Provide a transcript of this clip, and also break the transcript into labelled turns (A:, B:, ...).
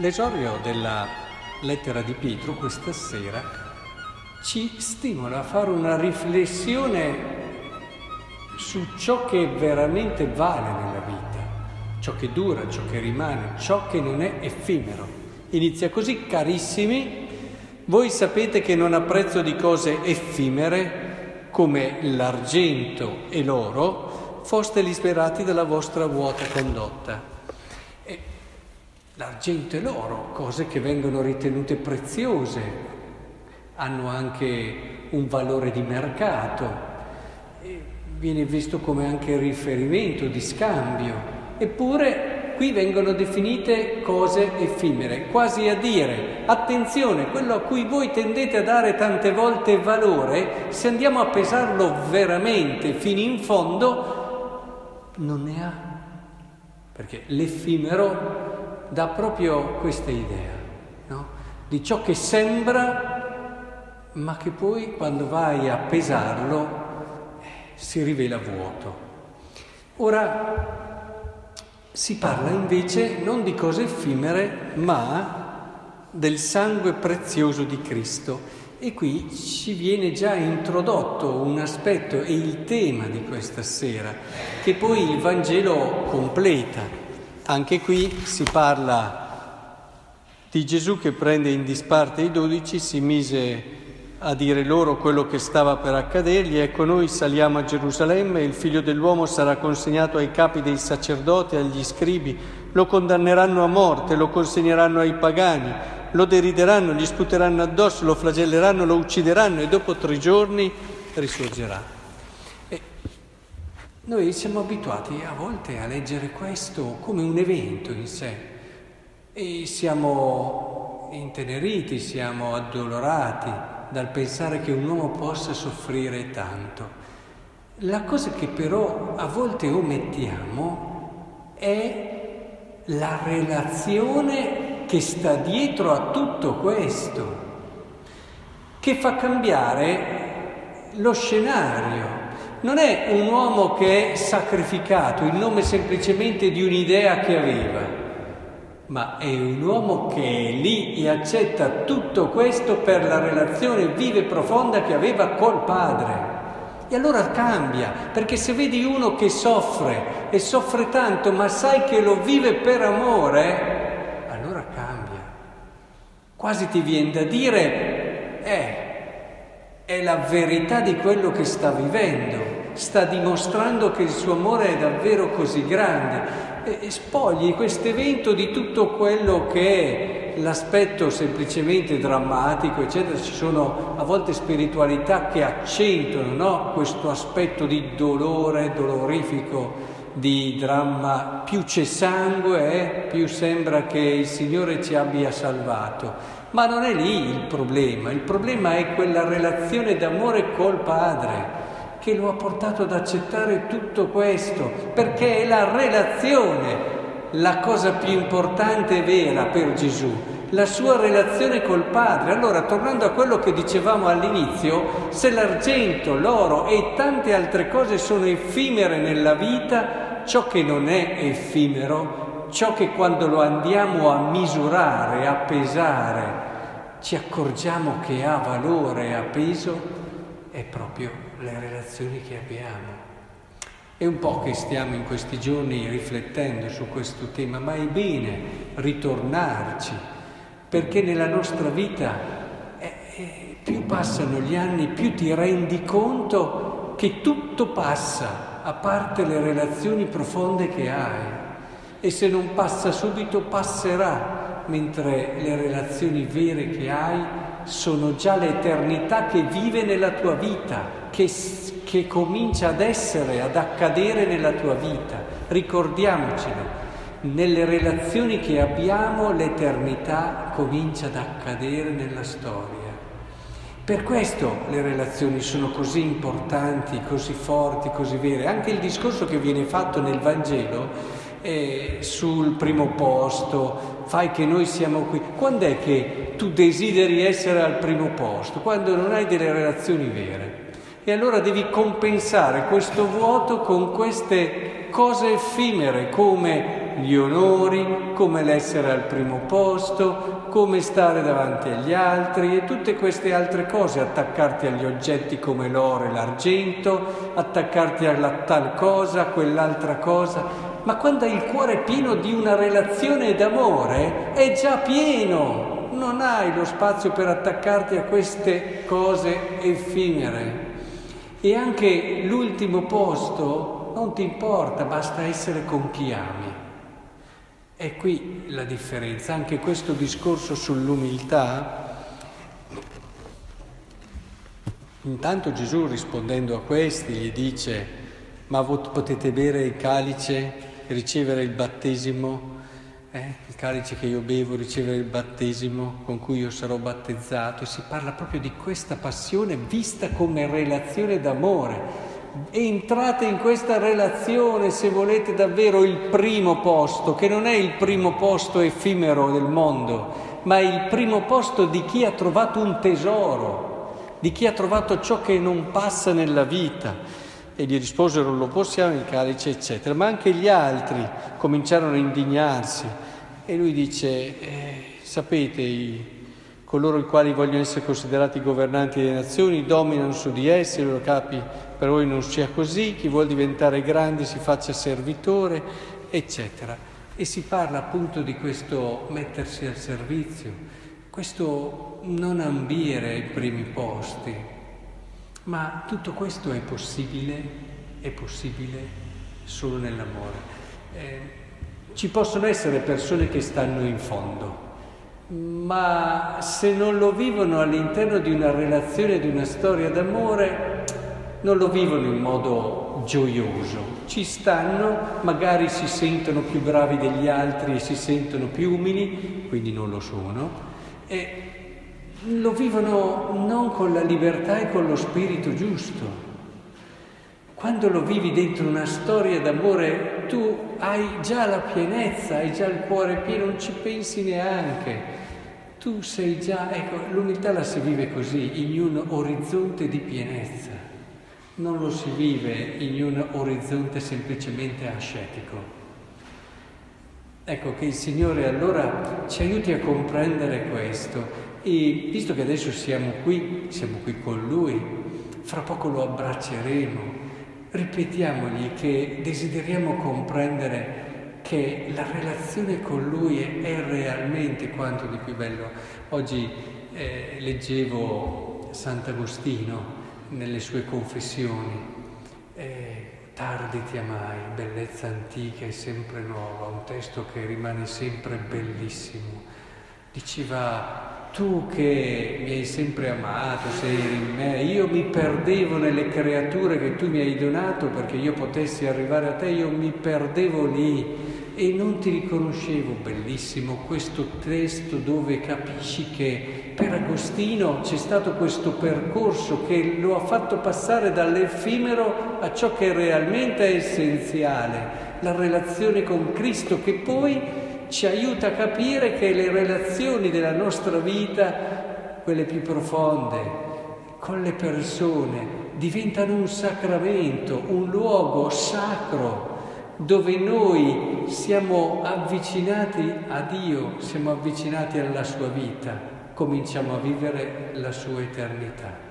A: L'esordio della lettera di Pietro questa sera ci stimola a fare una riflessione su ciò che veramente vale nella vita, ciò che dura, ciò che rimane, ciò che non è effimero. Inizia così, carissimi, voi sapete che non apprezzo di cose effimere come l'argento e l'oro, foste liberati dalla vostra vuota condotta. L'argento e l'oro, cose che vengono ritenute preziose, hanno anche un valore di mercato, viene visto come anche riferimento di scambio, eppure qui vengono definite cose effimere, quasi a dire, attenzione, quello a cui voi tendete a dare tante volte valore, se andiamo a pesarlo veramente fino in fondo, non ne ha. Perché l'effimero dà proprio questa idea, no? di ciò che sembra, ma che poi quando vai a pesarlo eh, si rivela vuoto. Ora, si parla invece non di cose effimere, ma del sangue prezioso di Cristo. E qui ci viene già introdotto un aspetto e il tema di questa sera, che poi il Vangelo completa. Anche qui si parla di Gesù che prende in disparte i dodici, si mise a dire loro quello che stava per accadergli, ecco noi saliamo a Gerusalemme, il figlio dell'uomo sarà consegnato ai capi dei sacerdoti, agli scribi, lo condanneranno a morte, lo consegneranno ai pagani, lo derideranno, gli sputeranno addosso, lo flagelleranno, lo uccideranno e dopo tre giorni risorgerà. Noi siamo abituati a volte a leggere questo come un evento in sé e siamo inteneriti, siamo addolorati dal pensare che un uomo possa soffrire tanto. La cosa che però a volte omettiamo è la relazione che sta dietro a tutto questo, che fa cambiare lo scenario. Non è un uomo che è sacrificato in nome semplicemente di un'idea che aveva ma è un uomo che è lì e accetta tutto questo per la relazione viva e profonda che aveva col padre. E allora cambia, perché se vedi uno che soffre e soffre tanto, ma sai che lo vive per amore, allora cambia. Quasi ti viene da dire, eh, è la verità di quello che sta vivendo, sta dimostrando che il suo amore è davvero così grande e spogli questo evento di tutto quello che è l'aspetto semplicemente drammatico, eccetera. Ci sono a volte spiritualità che accentuano no? questo aspetto di dolore, dolorifico, di dramma. Più c'è sangue, eh, più sembra che il Signore ci abbia salvato. Ma non è lì il problema, il problema è quella relazione d'amore col Padre che lo ha portato ad accettare tutto questo, perché è la relazione la cosa più importante e vera per Gesù, la sua relazione col Padre. Allora, tornando a quello che dicevamo all'inizio, se l'argento, l'oro e tante altre cose sono effimere nella vita, ciò che non è effimero, ciò che quando lo andiamo a misurare, a pesare, ci accorgiamo che ha valore, ha peso, è proprio le relazioni che abbiamo. È un po' che stiamo in questi giorni riflettendo su questo tema, ma è bene ritornarci, perché nella nostra vita eh, eh, più passano gli anni, più ti rendi conto che tutto passa, a parte le relazioni profonde che hai. E se non passa subito, passerà, mentre le relazioni vere che hai sono già l'eternità che vive nella tua vita che, che comincia ad essere, ad accadere nella tua vita. Ricordiamocelo, nelle relazioni che abbiamo l'eternità comincia ad accadere nella storia. Per questo le relazioni sono così importanti, così forti, così vere. Anche il discorso che viene fatto nel Vangelo eh, sul primo posto, fai che noi siamo qui. Quando è che tu desideri essere al primo posto? Quando non hai delle relazioni vere. E allora devi compensare questo vuoto con queste cose effimere come gli onori, come l'essere al primo posto, come stare davanti agli altri e tutte queste altre cose, attaccarti agli oggetti come l'oro e l'argento, attaccarti alla tal cosa, quell'altra cosa, ma quando hai il cuore pieno di una relazione d'amore, è già pieno, non hai lo spazio per attaccarti a queste cose effimere. E anche l'ultimo posto non ti importa, basta essere con chi ami. E qui la differenza, anche questo discorso sull'umiltà. Intanto Gesù rispondendo a questi gli dice, ma potete bere il calice, ricevere il battesimo eh, il calice che io bevo, ricevere il battesimo con cui io sarò battezzato, e si parla proprio di questa passione vista come relazione d'amore. Entrate in questa relazione se volete davvero il primo posto, che non è il primo posto effimero del mondo, ma è il primo posto di chi ha trovato un tesoro, di chi ha trovato ciò che non passa nella vita. E gli risposero lo possiamo il calice, eccetera. Ma anche gli altri cominciarono a indignarsi. E lui dice, eh, sapete, i, coloro i quali vogliono essere considerati governanti delle nazioni dominano su di essi, i loro capi per voi non sia così, chi vuole diventare grande si faccia servitore, eccetera. E si parla appunto di questo mettersi al servizio, questo non ambire ai primi posti, ma tutto questo è possibile, è possibile solo nell'amore. Eh, ci possono essere persone che stanno in fondo, ma se non lo vivono all'interno di una relazione, di una storia d'amore, non lo vivono in modo gioioso. Ci stanno, magari si sentono più bravi degli altri e si sentono più umili, quindi non lo sono, e lo vivono non con la libertà e con lo spirito giusto. Quando lo vivi dentro una storia d'amore, tu hai già la pienezza, hai già il cuore pieno, non ci pensi neanche. Tu sei già, ecco, l'umiltà la si vive così, in un orizzonte di pienezza. Non lo si vive in un orizzonte semplicemente ascetico. Ecco che il Signore allora ci aiuti a comprendere questo e visto che adesso siamo qui, siamo qui con Lui, fra poco lo abbracceremo, ripetiamogli che desideriamo comprendere che la relazione con Lui è, realmente quanto di più bello. Oggi eh, leggevo Sant'Agostino nelle sue confessioni. Eh, tardi ti amai, bellezza antica e sempre nuova, un testo che rimane sempre bellissimo. Diceva tu che mi hai sempre amato, sei in me, io mi perdevo nelle creature che tu mi hai donato perché io potessi arrivare a te, io mi perdevo lì e non ti riconoscevo. Bellissimo questo testo dove capisci che per Agostino c'è stato questo percorso che lo ha fatto passare dall'effimero a ciò che realmente è essenziale, la relazione con Cristo che poi ci aiuta a capire che le relazioni della nostra vita, quelle più profonde, con le persone, diventano un sacramento, un luogo sacro dove noi siamo avvicinati a Dio, siamo avvicinati alla sua vita, cominciamo a vivere la sua eternità.